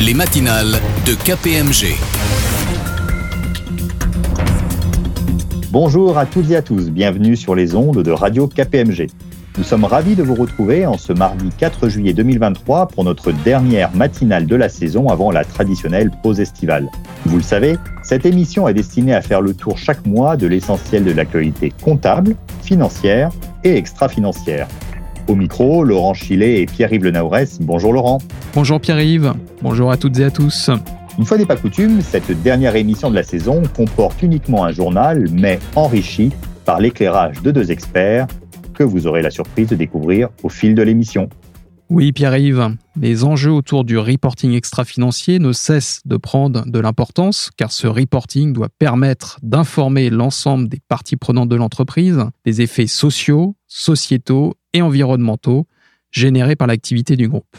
les matinales de KPMG. Bonjour à toutes et à tous, bienvenue sur les ondes de Radio KPMG. Nous sommes ravis de vous retrouver en ce mardi 4 juillet 2023 pour notre dernière matinale de la saison avant la traditionnelle pause estivale. Vous le savez, cette émission est destinée à faire le tour chaque mois de l'essentiel de l'actualité comptable, financière et extra-financière. Au micro, Laurent Chilet et Pierre-Yves Lenaurès. Bonjour Laurent. Bonjour Pierre-Yves. Bonjour à toutes et à tous. Une fois n'est pas coutume, cette dernière émission de la saison comporte uniquement un journal, mais enrichi par l'éclairage de deux experts que vous aurez la surprise de découvrir au fil de l'émission. Oui, Pierre-Yves, les enjeux autour du reporting extra-financier ne cessent de prendre de l'importance car ce reporting doit permettre d'informer l'ensemble des parties prenantes de l'entreprise des effets sociaux, sociétaux et environnementaux générés par l'activité du groupe.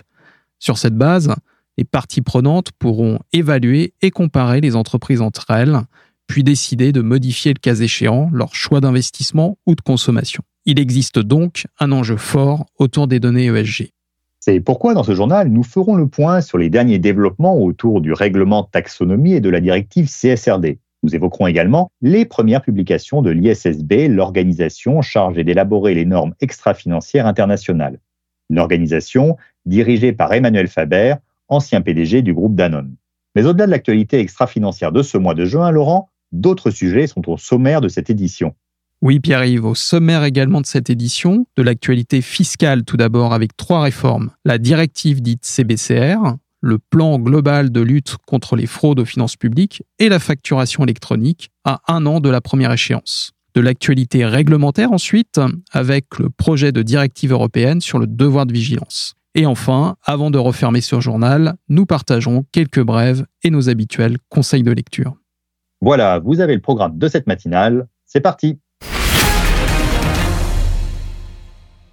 Sur cette base, les parties prenantes pourront évaluer et comparer les entreprises entre elles, puis décider de modifier le cas échéant leur choix d'investissement ou de consommation. Il existe donc un enjeu fort autour des données ESG. C'est pourquoi dans ce journal, nous ferons le point sur les derniers développements autour du règlement taxonomie et de la directive CSRD. Nous évoquerons également les premières publications de l'ISSB, l'organisation chargée d'élaborer les normes extra-financières internationales. Une organisation dirigée par Emmanuel Faber, ancien PDG du groupe Danone. Mais au-delà de l'actualité extra-financière de ce mois de juin, Laurent, d'autres sujets sont au sommaire de cette édition. Oui, Pierre-Yves, au sommaire également de cette édition, de l'actualité fiscale tout d'abord avec trois réformes. La directive dite CBCR, le plan global de lutte contre les fraudes aux finances publiques et la facturation électronique à un an de la première échéance. De l'actualité réglementaire ensuite, avec le projet de directive européenne sur le devoir de vigilance. Et enfin, avant de refermer ce journal, nous partageons quelques brèves et nos habituels conseils de lecture. Voilà, vous avez le programme de cette matinale. C'est parti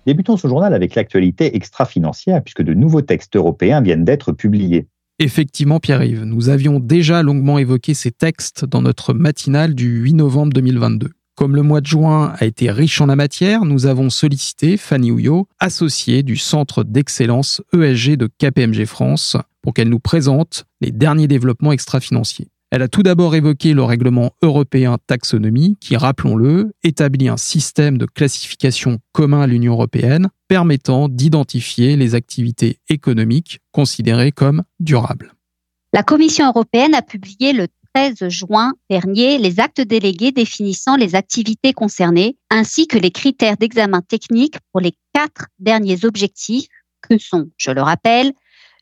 Débutons ce journal avec l'actualité extra-financière, puisque de nouveaux textes européens viennent d'être publiés. Effectivement, Pierre-Yves, nous avions déjà longuement évoqué ces textes dans notre matinale du 8 novembre 2022. Comme le mois de juin a été riche en la matière, nous avons sollicité Fanny Houillot, associée du Centre d'excellence ESG de KPMG France, pour qu'elle nous présente les derniers développements extra-financiers. Elle a tout d'abord évoqué le règlement européen taxonomie qui, rappelons-le, établit un système de classification commun à l'Union européenne permettant d'identifier les activités économiques considérées comme durables. La Commission européenne a publié le 13 juin dernier les actes délégués définissant les activités concernées ainsi que les critères d'examen technique pour les quatre derniers objectifs que sont, je le rappelle,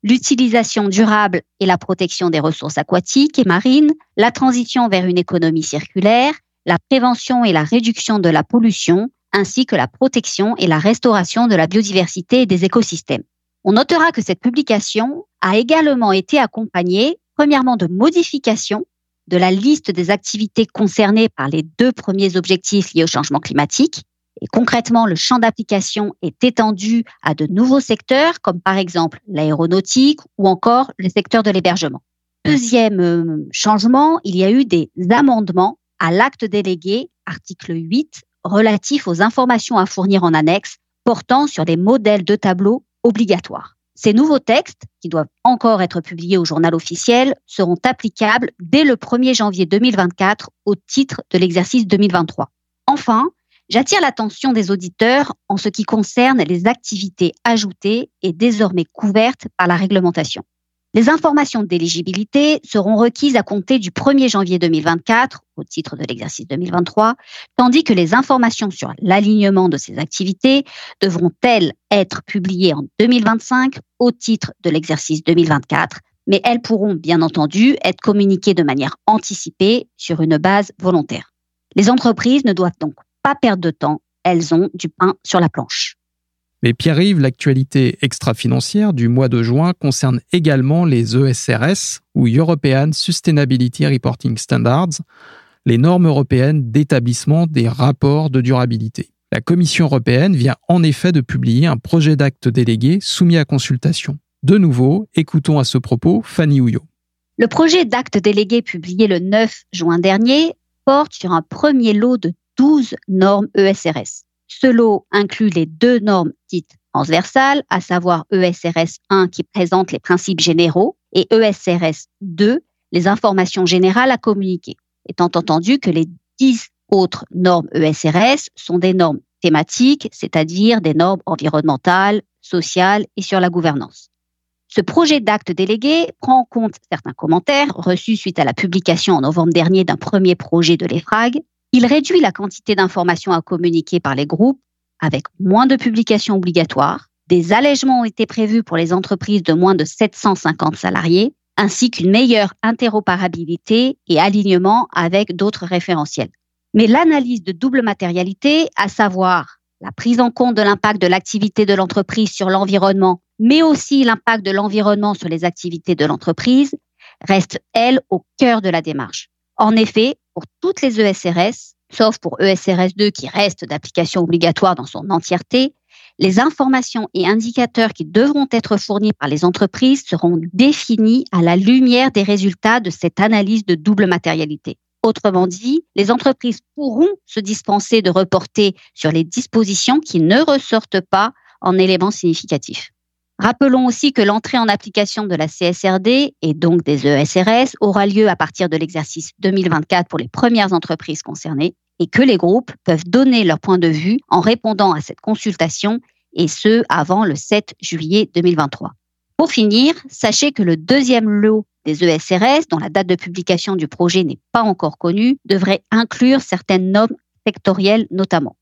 l'utilisation durable et la protection des ressources aquatiques et marines, la transition vers une économie circulaire, la prévention et la réduction de la pollution, ainsi que la protection et la restauration de la biodiversité et des écosystèmes. On notera que cette publication a également été accompagnée, premièrement, de modifications de la liste des activités concernées par les deux premiers objectifs liés au changement climatique. Et concrètement, le champ d'application est étendu à de nouveaux secteurs, comme par exemple l'aéronautique ou encore le secteur de l'hébergement. Deuxième euh, changement, il y a eu des amendements à l'acte délégué, article 8, relatif aux informations à fournir en annexe, portant sur des modèles de tableaux obligatoires. Ces nouveaux textes, qui doivent encore être publiés au journal officiel, seront applicables dès le 1er janvier 2024 au titre de l'exercice 2023. Enfin, j'attire l'attention des auditeurs en ce qui concerne les activités ajoutées et désormais couvertes par la réglementation. Les informations d'éligibilité seront requises à compter du 1er janvier 2024 au titre de l'exercice 2023, tandis que les informations sur l'alignement de ces activités devront-elles être publiées en 2025 au titre de l'exercice 2024, mais elles pourront bien entendu être communiquées de manière anticipée sur une base volontaire. Les entreprises ne doivent donc pas perdre de temps, elles ont du pain sur la planche. Mais Pierre-Yves, l'actualité extra-financière du mois de juin concerne également les ESRS, ou European Sustainability Reporting Standards, les normes européennes d'établissement des rapports de durabilité. La Commission européenne vient en effet de publier un projet d'acte délégué soumis à consultation. De nouveau, écoutons à ce propos Fanny Houillot. Le projet d'acte délégué publié le 9 juin dernier porte sur un premier lot de 12 normes ESRS. Ce lot inclut les deux normes dites transversales, à savoir ESRS 1 qui présente les principes généraux et ESRS 2, les informations générales à communiquer, étant entendu que les 10 autres normes ESRS sont des normes thématiques, c'est-à-dire des normes environnementales, sociales et sur la gouvernance. Ce projet d'acte délégué prend en compte certains commentaires reçus suite à la publication en novembre dernier d'un premier projet de l'EFRAG. Il réduit la quantité d'informations à communiquer par les groupes avec moins de publications obligatoires. Des allègements ont été prévus pour les entreprises de moins de 750 salariés, ainsi qu'une meilleure interopérabilité et alignement avec d'autres référentiels. Mais l'analyse de double matérialité, à savoir la prise en compte de l'impact de l'activité de l'entreprise sur l'environnement, mais aussi l'impact de l'environnement sur les activités de l'entreprise, reste, elle, au cœur de la démarche. En effet, pour toutes les ESRS, sauf pour ESRS 2 qui reste d'application obligatoire dans son entièreté, les informations et indicateurs qui devront être fournis par les entreprises seront définis à la lumière des résultats de cette analyse de double matérialité. Autrement dit, les entreprises pourront se dispenser de reporter sur les dispositions qui ne ressortent pas en éléments significatifs. Rappelons aussi que l'entrée en application de la CSRD et donc des ESRS aura lieu à partir de l'exercice 2024 pour les premières entreprises concernées et que les groupes peuvent donner leur point de vue en répondant à cette consultation et ce avant le 7 juillet 2023. Pour finir, sachez que le deuxième lot des ESRS, dont la date de publication du projet n'est pas encore connue, devrait inclure certaines normes sectorielles notamment.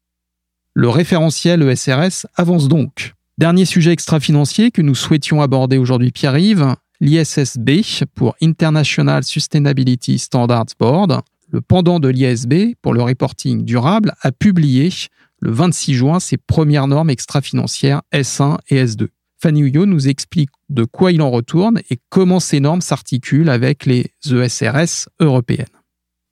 Le référentiel ESRS avance donc. Dernier sujet extra-financier que nous souhaitions aborder aujourd'hui, Pierre-Yves, l'ISSB pour International Sustainability Standards Board, le pendant de l'ISB pour le reporting durable, a publié le 26 juin ses premières normes extra-financières S1 et S2. Fanny Huyot nous explique de quoi il en retourne et comment ces normes s'articulent avec les ESRS européennes.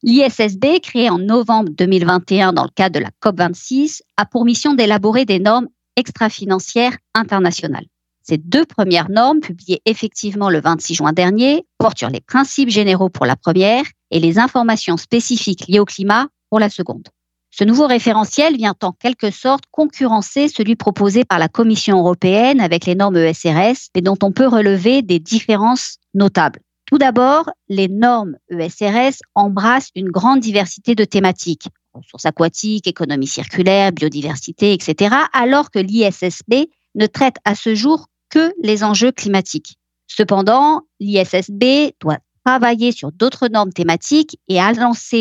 L'ISSB, créé en novembre 2021 dans le cadre de la COP26, a pour mission d'élaborer des normes extra-financières internationales. Ces deux premières normes, publiées effectivement le 26 juin dernier, portent sur les principes généraux pour la première et les informations spécifiques liées au climat pour la seconde. Ce nouveau référentiel vient en quelque sorte concurrencer celui proposé par la Commission européenne avec les normes ESRS, mais dont on peut relever des différences notables. Tout d'abord, les normes ESRS embrassent une grande diversité de thématiques, ressources aquatiques, économie circulaire, biodiversité, etc., alors que l'ISSB ne traite à ce jour que les enjeux climatiques. Cependant, l'ISSB doit travailler sur d'autres normes thématiques et a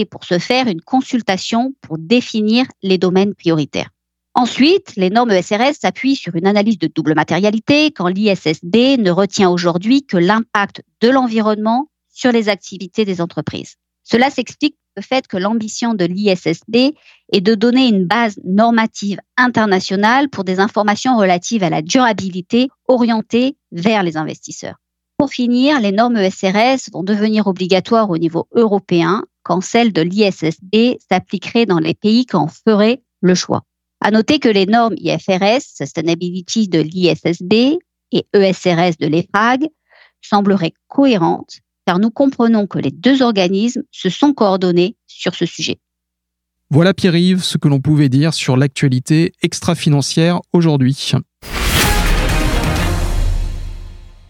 pour ce faire une consultation pour définir les domaines prioritaires. Ensuite, les normes ESRS s'appuient sur une analyse de double matérialité quand l'ISSB ne retient aujourd'hui que l'impact de l'environnement sur les activités des entreprises. Cela s'explique le fait que l'ambition de l'ISSB est de donner une base normative internationale pour des informations relatives à la durabilité orientées vers les investisseurs. Pour finir, les normes ESRS vont devenir obligatoires au niveau européen quand celles de l'ISSB s'appliqueraient dans les pays qui en feraient le choix. À noter que les normes IFRS, Sustainability de l'ISSB et ESRS de l'EFRAG sembleraient cohérentes car nous comprenons que les deux organismes se sont coordonnés sur ce sujet. Voilà Pierre-Yves ce que l'on pouvait dire sur l'actualité extra-financière aujourd'hui.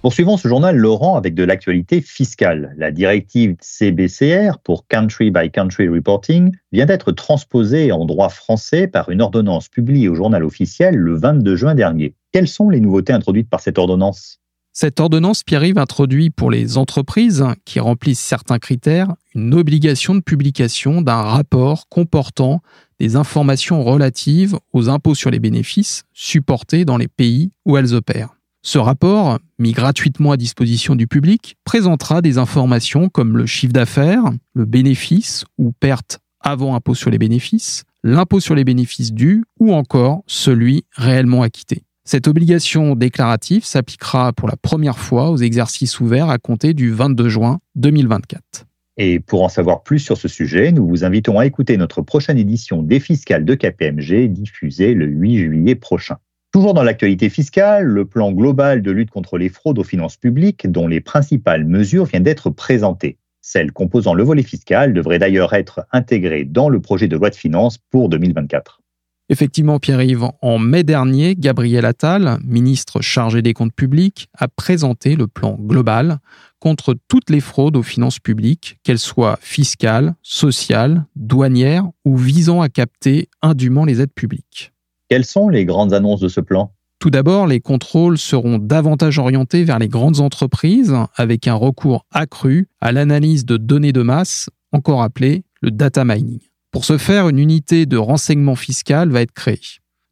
Poursuivons ce journal, Laurent, avec de l'actualité fiscale. La directive CBCR pour Country by Country Reporting vient d'être transposée en droit français par une ordonnance publiée au journal officiel le 22 juin dernier. Quelles sont les nouveautés introduites par cette ordonnance? Cette ordonnance, Pierre-Yves, introduit pour les entreprises qui remplissent certains critères une obligation de publication d'un rapport comportant des informations relatives aux impôts sur les bénéfices supportés dans les pays où elles opèrent. Ce rapport, mis gratuitement à disposition du public, présentera des informations comme le chiffre d'affaires, le bénéfice ou perte avant impôt sur les bénéfices, l'impôt sur les bénéfices dus ou encore celui réellement acquitté. Cette obligation déclarative s'appliquera pour la première fois aux exercices ouverts à compter du 22 juin 2024. Et pour en savoir plus sur ce sujet, nous vous invitons à écouter notre prochaine édition des fiscales de KPMG diffusée le 8 juillet prochain. Toujours dans l'actualité fiscale, le plan global de lutte contre les fraudes aux finances publiques, dont les principales mesures viennent d'être présentées. Celles composant le volet fiscal devraient d'ailleurs être intégrées dans le projet de loi de finances pour 2024. Effectivement, Pierre-Yves, en mai dernier, Gabriel Attal, ministre chargé des comptes publics, a présenté le plan global contre toutes les fraudes aux finances publiques, qu'elles soient fiscales, sociales, douanières ou visant à capter indûment les aides publiques. Quelles sont les grandes annonces de ce plan? Tout d'abord, les contrôles seront davantage orientés vers les grandes entreprises avec un recours accru à l'analyse de données de masse, encore appelée le data mining. Pour ce faire, une unité de renseignement fiscal va être créée.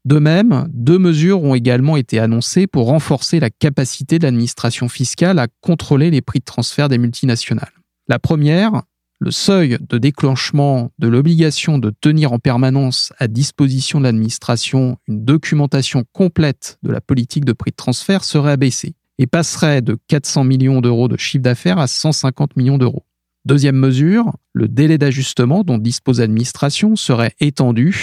De même, deux mesures ont également été annoncées pour renforcer la capacité de l'administration fiscale à contrôler les prix de transfert des multinationales. La première, le seuil de déclenchement de l'obligation de tenir en permanence à disposition de l'administration une documentation complète de la politique de prix de transfert serait abaissé et passerait de 400 millions d'euros de chiffre d'affaires à 150 millions d'euros. Deuxième mesure, le délai d'ajustement dont dispose l'administration serait étendu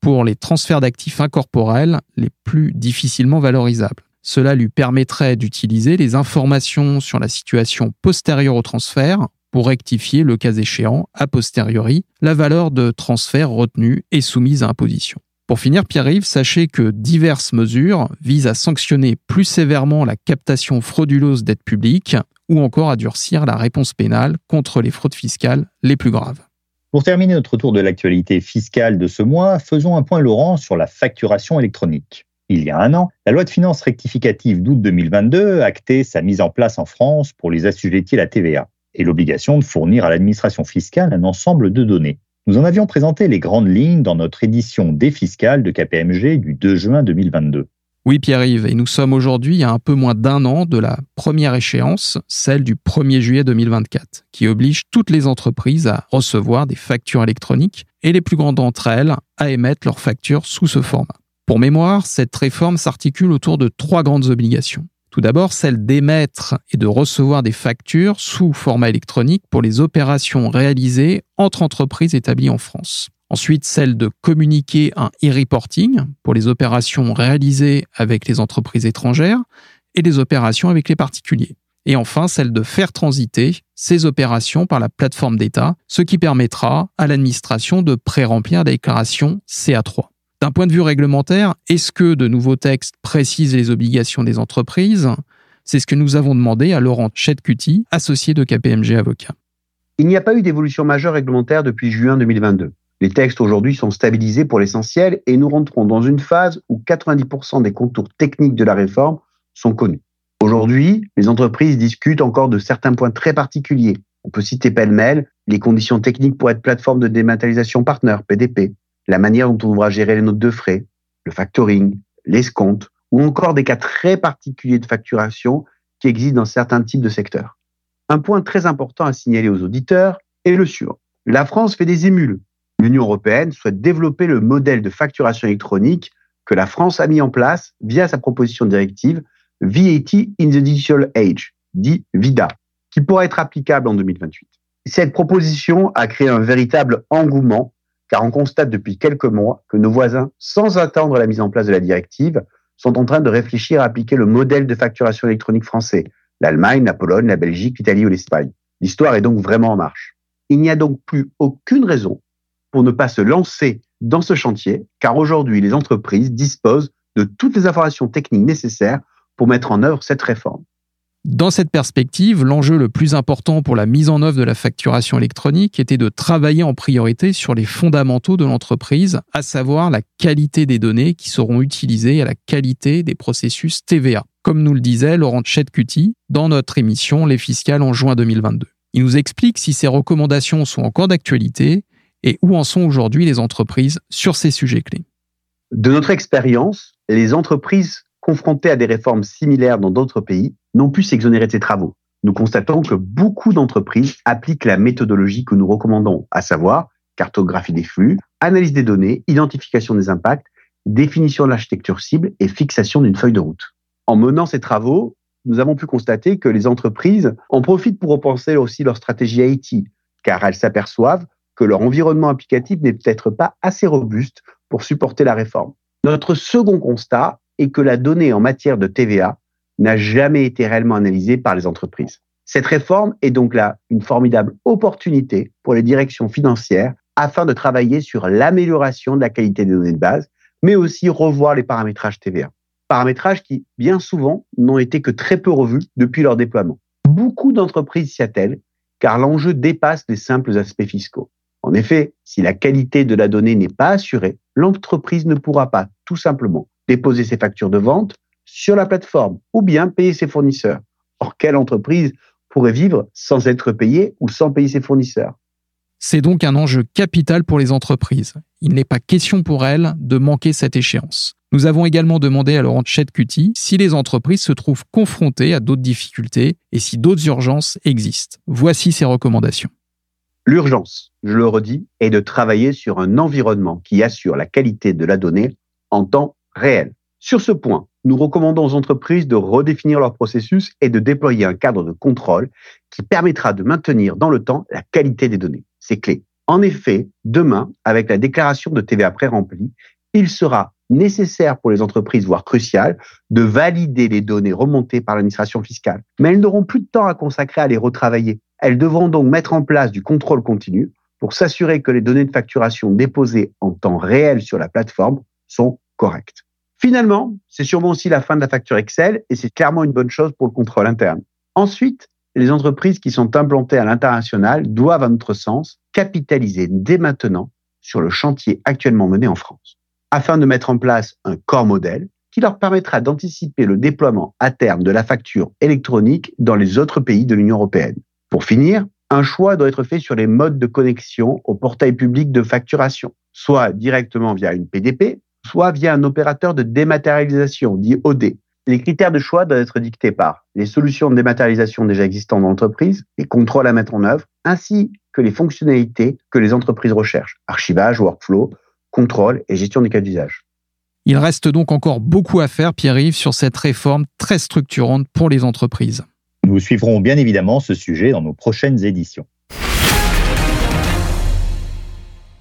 pour les transferts d'actifs incorporels les plus difficilement valorisables. Cela lui permettrait d'utiliser les informations sur la situation postérieure au transfert pour rectifier, le cas échéant, a posteriori, la valeur de transfert retenue et soumise à imposition. Pour finir, Pierre-Yves, sachez que diverses mesures visent à sanctionner plus sévèrement la captation frauduleuse d'aides publiques ou encore à durcir la réponse pénale contre les fraudes fiscales les plus graves. Pour terminer notre tour de l'actualité fiscale de ce mois, faisons un point, Laurent, sur la facturation électronique. Il y a un an, la loi de finances rectificative d'août 2022 actait sa mise en place en France pour les assujettis à la TVA et l'obligation de fournir à l'administration fiscale un ensemble de données. Nous en avions présenté les grandes lignes dans notre édition des fiscales de KPMG du 2 juin 2022. Oui, Pierre-Yves, et nous sommes aujourd'hui à un peu moins d'un an de la première échéance, celle du 1er juillet 2024, qui oblige toutes les entreprises à recevoir des factures électroniques et les plus grandes d'entre elles à émettre leurs factures sous ce format. Pour mémoire, cette réforme s'articule autour de trois grandes obligations. Tout d'abord, celle d'émettre et de recevoir des factures sous format électronique pour les opérations réalisées entre entreprises établies en France. Ensuite, celle de communiquer un e-reporting pour les opérations réalisées avec les entreprises étrangères et les opérations avec les particuliers. Et enfin, celle de faire transiter ces opérations par la plateforme d'État, ce qui permettra à l'administration de pré-remplir la déclaration CA3. D'un point de vue réglementaire, est-ce que de nouveaux textes précisent les obligations des entreprises? C'est ce que nous avons demandé à Laurent Chetcuti, associé de KPMG Avocat. Il n'y a pas eu d'évolution majeure réglementaire depuis juin 2022. Les textes aujourd'hui sont stabilisés pour l'essentiel et nous rentrons dans une phase où 90% des contours techniques de la réforme sont connus. Aujourd'hui, les entreprises discutent encore de certains points très particuliers. On peut citer pêle-mêle les conditions techniques pour être plateforme de dématérialisation partner, PDP, la manière dont on devra gérer les notes de frais, le factoring, l'escompte, ou encore des cas très particuliers de facturation qui existent dans certains types de secteurs. Un point très important à signaler aux auditeurs est le suivant. La France fait des émules. L'Union européenne souhaite développer le modèle de facturation électronique que la France a mis en place via sa proposition de directive VAT in the Digital Age, dit VIDA, qui pourra être applicable en 2028. Cette proposition a créé un véritable engouement car on constate depuis quelques mois que nos voisins, sans attendre la mise en place de la directive, sont en train de réfléchir à appliquer le modèle de facturation électronique français, l'Allemagne, la Pologne, la Belgique, l'Italie ou l'Espagne. L'histoire est donc vraiment en marche. Il n'y a donc plus aucune raison pour ne pas se lancer dans ce chantier, car aujourd'hui, les entreprises disposent de toutes les informations techniques nécessaires pour mettre en œuvre cette réforme. Dans cette perspective, l'enjeu le plus important pour la mise en œuvre de la facturation électronique était de travailler en priorité sur les fondamentaux de l'entreprise, à savoir la qualité des données qui seront utilisées et la qualité des processus TVA, comme nous le disait Laurent Chetcuti dans notre émission Les Fiscales en juin 2022. Il nous explique si ces recommandations sont encore d'actualité et où en sont aujourd'hui les entreprises sur ces sujets clés? De notre expérience, les entreprises confrontées à des réformes similaires dans d'autres pays n'ont pu s'exonérer de ces travaux. Nous constatons que beaucoup d'entreprises appliquent la méthodologie que nous recommandons, à savoir cartographie des flux, analyse des données, identification des impacts, définition de l'architecture cible et fixation d'une feuille de route. En menant ces travaux, nous avons pu constater que les entreprises en profitent pour repenser aussi leur stratégie IT, car elles s'aperçoivent que leur environnement applicatif n'est peut-être pas assez robuste pour supporter la réforme. Notre second constat est que la donnée en matière de TVA n'a jamais été réellement analysée par les entreprises. Cette réforme est donc là une formidable opportunité pour les directions financières afin de travailler sur l'amélioration de la qualité des données de base, mais aussi revoir les paramétrages TVA. Paramétrages qui, bien souvent, n'ont été que très peu revus depuis leur déploiement. Beaucoup d'entreprises s'y attellent, car l'enjeu dépasse les simples aspects fiscaux. En effet, si la qualité de la donnée n'est pas assurée, l'entreprise ne pourra pas tout simplement déposer ses factures de vente sur la plateforme ou bien payer ses fournisseurs. Or, quelle entreprise pourrait vivre sans être payée ou sans payer ses fournisseurs? C'est donc un enjeu capital pour les entreprises. Il n'est pas question pour elles de manquer cette échéance. Nous avons également demandé à Laurent Chetcuti si les entreprises se trouvent confrontées à d'autres difficultés et si d'autres urgences existent. Voici ses recommandations. L'urgence, je le redis, est de travailler sur un environnement qui assure la qualité de la donnée en temps réel. Sur ce point, nous recommandons aux entreprises de redéfinir leur processus et de déployer un cadre de contrôle qui permettra de maintenir dans le temps la qualité des données. C'est clé. En effet, demain, avec la déclaration de TVA pré-remplie, il sera nécessaire pour les entreprises, voire crucial, de valider les données remontées par l'administration fiscale. Mais elles n'auront plus de temps à consacrer à les retravailler. Elles devront donc mettre en place du contrôle continu pour s'assurer que les données de facturation déposées en temps réel sur la plateforme sont correctes. Finalement, c'est sûrement aussi la fin de la facture Excel et c'est clairement une bonne chose pour le contrôle interne. Ensuite, les entreprises qui sont implantées à l'international doivent, à notre sens, capitaliser dès maintenant sur le chantier actuellement mené en France, afin de mettre en place un corps modèle qui leur permettra d'anticiper le déploiement à terme de la facture électronique dans les autres pays de l'Union européenne. Pour finir, un choix doit être fait sur les modes de connexion au portail public de facturation, soit directement via une PDP, soit via un opérateur de dématérialisation, dit OD. Les critères de choix doivent être dictés par les solutions de dématérialisation déjà existantes dans l'entreprise, les contrôles à mettre en œuvre, ainsi que les fonctionnalités que les entreprises recherchent, archivage, workflow, contrôle et gestion des cas d'usage. Il reste donc encore beaucoup à faire, Pierre-Yves, sur cette réforme très structurante pour les entreprises. Nous suivrons bien évidemment ce sujet dans nos prochaines éditions.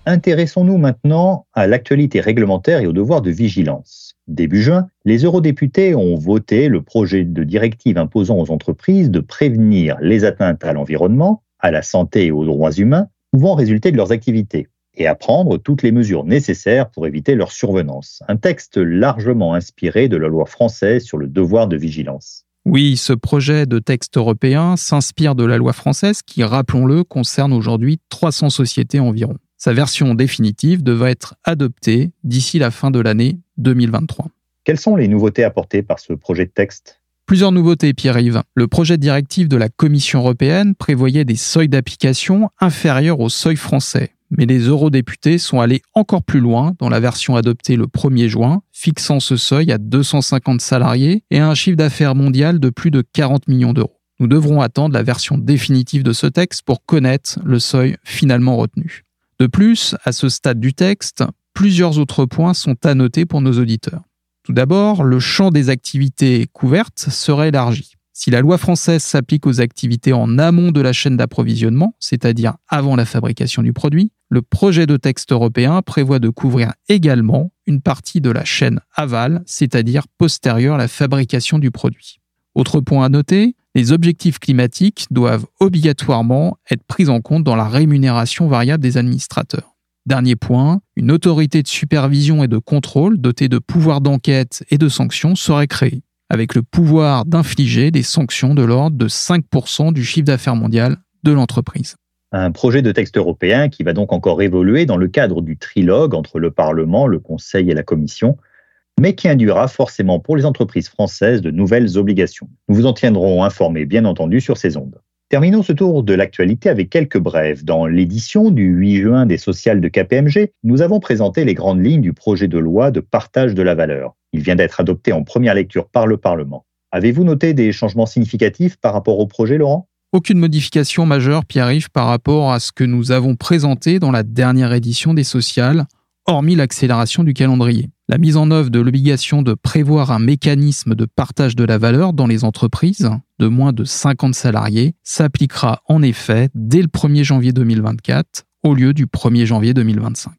Intéressons-nous maintenant à l'actualité réglementaire et au devoir de vigilance. Début juin, les eurodéputés ont voté le projet de directive imposant aux entreprises de prévenir les atteintes à l'environnement, à la santé et aux droits humains pouvant résulter de leurs activités et à prendre toutes les mesures nécessaires pour éviter leur survenance. Un texte largement inspiré de la loi française sur le devoir de vigilance. Oui, ce projet de texte européen s'inspire de la loi française qui, rappelons-le, concerne aujourd'hui 300 sociétés environ. Sa version définitive devrait être adoptée d'ici la fin de l'année 2023. Quelles sont les nouveautés apportées par ce projet de texte? Plusieurs nouveautés, Pierre-Yves. Le projet de directive de la Commission européenne prévoyait des seuils d'application inférieurs aux seuils français. Mais les eurodéputés sont allés encore plus loin dans la version adoptée le 1er juin, fixant ce seuil à 250 salariés et un chiffre d'affaires mondial de plus de 40 millions d'euros. Nous devrons attendre la version définitive de ce texte pour connaître le seuil finalement retenu. De plus, à ce stade du texte, plusieurs autres points sont à noter pour nos auditeurs. Tout d'abord, le champ des activités couvertes sera élargi. Si la loi française s'applique aux activités en amont de la chaîne d'approvisionnement, c'est-à-dire avant la fabrication du produit, le projet de texte européen prévoit de couvrir également une partie de la chaîne aval, c'est-à-dire postérieure à la fabrication du produit. Autre point à noter, les objectifs climatiques doivent obligatoirement être pris en compte dans la rémunération variable des administrateurs. Dernier point, une autorité de supervision et de contrôle dotée de pouvoirs d'enquête et de sanctions serait créée avec le pouvoir d'infliger des sanctions de l'ordre de 5% du chiffre d'affaires mondial de l'entreprise. Un projet de texte européen qui va donc encore évoluer dans le cadre du trilogue entre le Parlement, le Conseil et la Commission, mais qui induira forcément pour les entreprises françaises de nouvelles obligations. Nous vous en tiendrons informés, bien entendu, sur ces ondes. Terminons ce tour de l'actualité avec quelques brèves. Dans l'édition du 8 juin des sociales de KPMG, nous avons présenté les grandes lignes du projet de loi de partage de la valeur. Il vient d'être adopté en première lecture par le Parlement. Avez-vous noté des changements significatifs par rapport au projet, Laurent? Aucune modification majeure, Pierre-Yves, par rapport à ce que nous avons présenté dans la dernière édition des sociales, hormis l'accélération du calendrier. La mise en œuvre de l'obligation de prévoir un mécanisme de partage de la valeur dans les entreprises de moins de 50 salariés s'appliquera en effet dès le 1er janvier 2024 au lieu du 1er janvier 2025.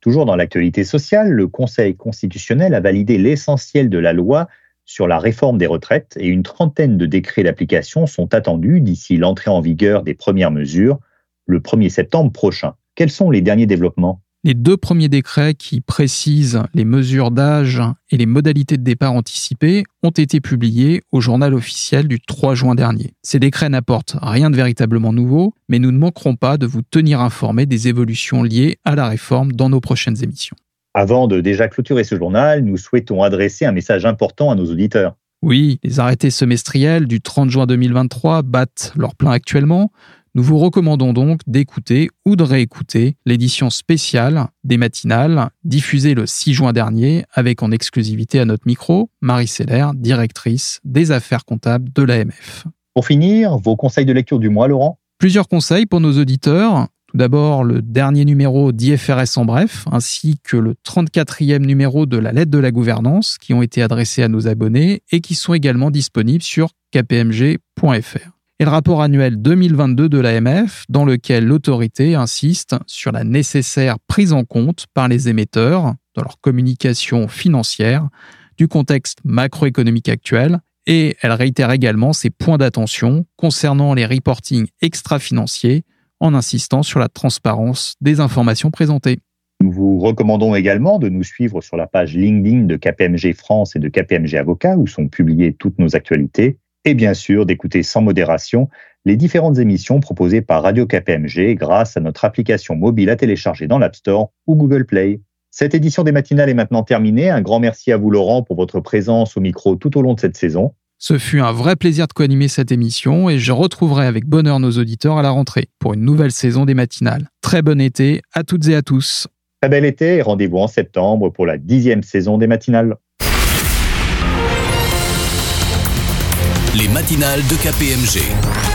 Toujours dans l'actualité sociale, le Conseil constitutionnel a validé l'essentiel de la loi sur la réforme des retraites et une trentaine de décrets d'application sont attendus d'ici l'entrée en vigueur des premières mesures le 1er septembre prochain. Quels sont les derniers développements? Les deux premiers décrets qui précisent les mesures d'âge et les modalités de départ anticipées ont été publiés au journal officiel du 3 juin dernier. Ces décrets n'apportent rien de véritablement nouveau, mais nous ne manquerons pas de vous tenir informé des évolutions liées à la réforme dans nos prochaines émissions. Avant de déjà clôturer ce journal, nous souhaitons adresser un message important à nos auditeurs. Oui, les arrêtés semestriels du 30 juin 2023 battent leur plein actuellement. Nous vous recommandons donc d'écouter ou de réécouter l'édition spéciale des matinales diffusée le 6 juin dernier avec en exclusivité à notre micro Marie Seller, directrice des affaires comptables de l'AMF. Pour finir, vos conseils de lecture du mois, Laurent? Plusieurs conseils pour nos auditeurs. Tout d'abord, le dernier numéro d'IFRS en bref, ainsi que le 34e numéro de la lettre de la gouvernance qui ont été adressés à nos abonnés et qui sont également disponibles sur kpmg.fr et le rapport annuel 2022 de l'AMF, dans lequel l'autorité insiste sur la nécessaire prise en compte par les émetteurs, dans leur communication financière, du contexte macroéconomique actuel, et elle réitère également ses points d'attention concernant les reportings extra-financiers, en insistant sur la transparence des informations présentées. Nous vous recommandons également de nous suivre sur la page LinkedIn de KPMG France et de KPMG Avocat, où sont publiées toutes nos actualités et bien sûr d'écouter sans modération les différentes émissions proposées par Radio KPMG grâce à notre application mobile à télécharger dans l'App Store ou Google Play. Cette édition des matinales est maintenant terminée. Un grand merci à vous Laurent pour votre présence au micro tout au long de cette saison. Ce fut un vrai plaisir de co-animer cette émission et je retrouverai avec bonheur nos auditeurs à la rentrée pour une nouvelle saison des matinales. Très bon été à toutes et à tous. Très bel été et rendez-vous en septembre pour la dixième saison des matinales. Les matinales de KPMG.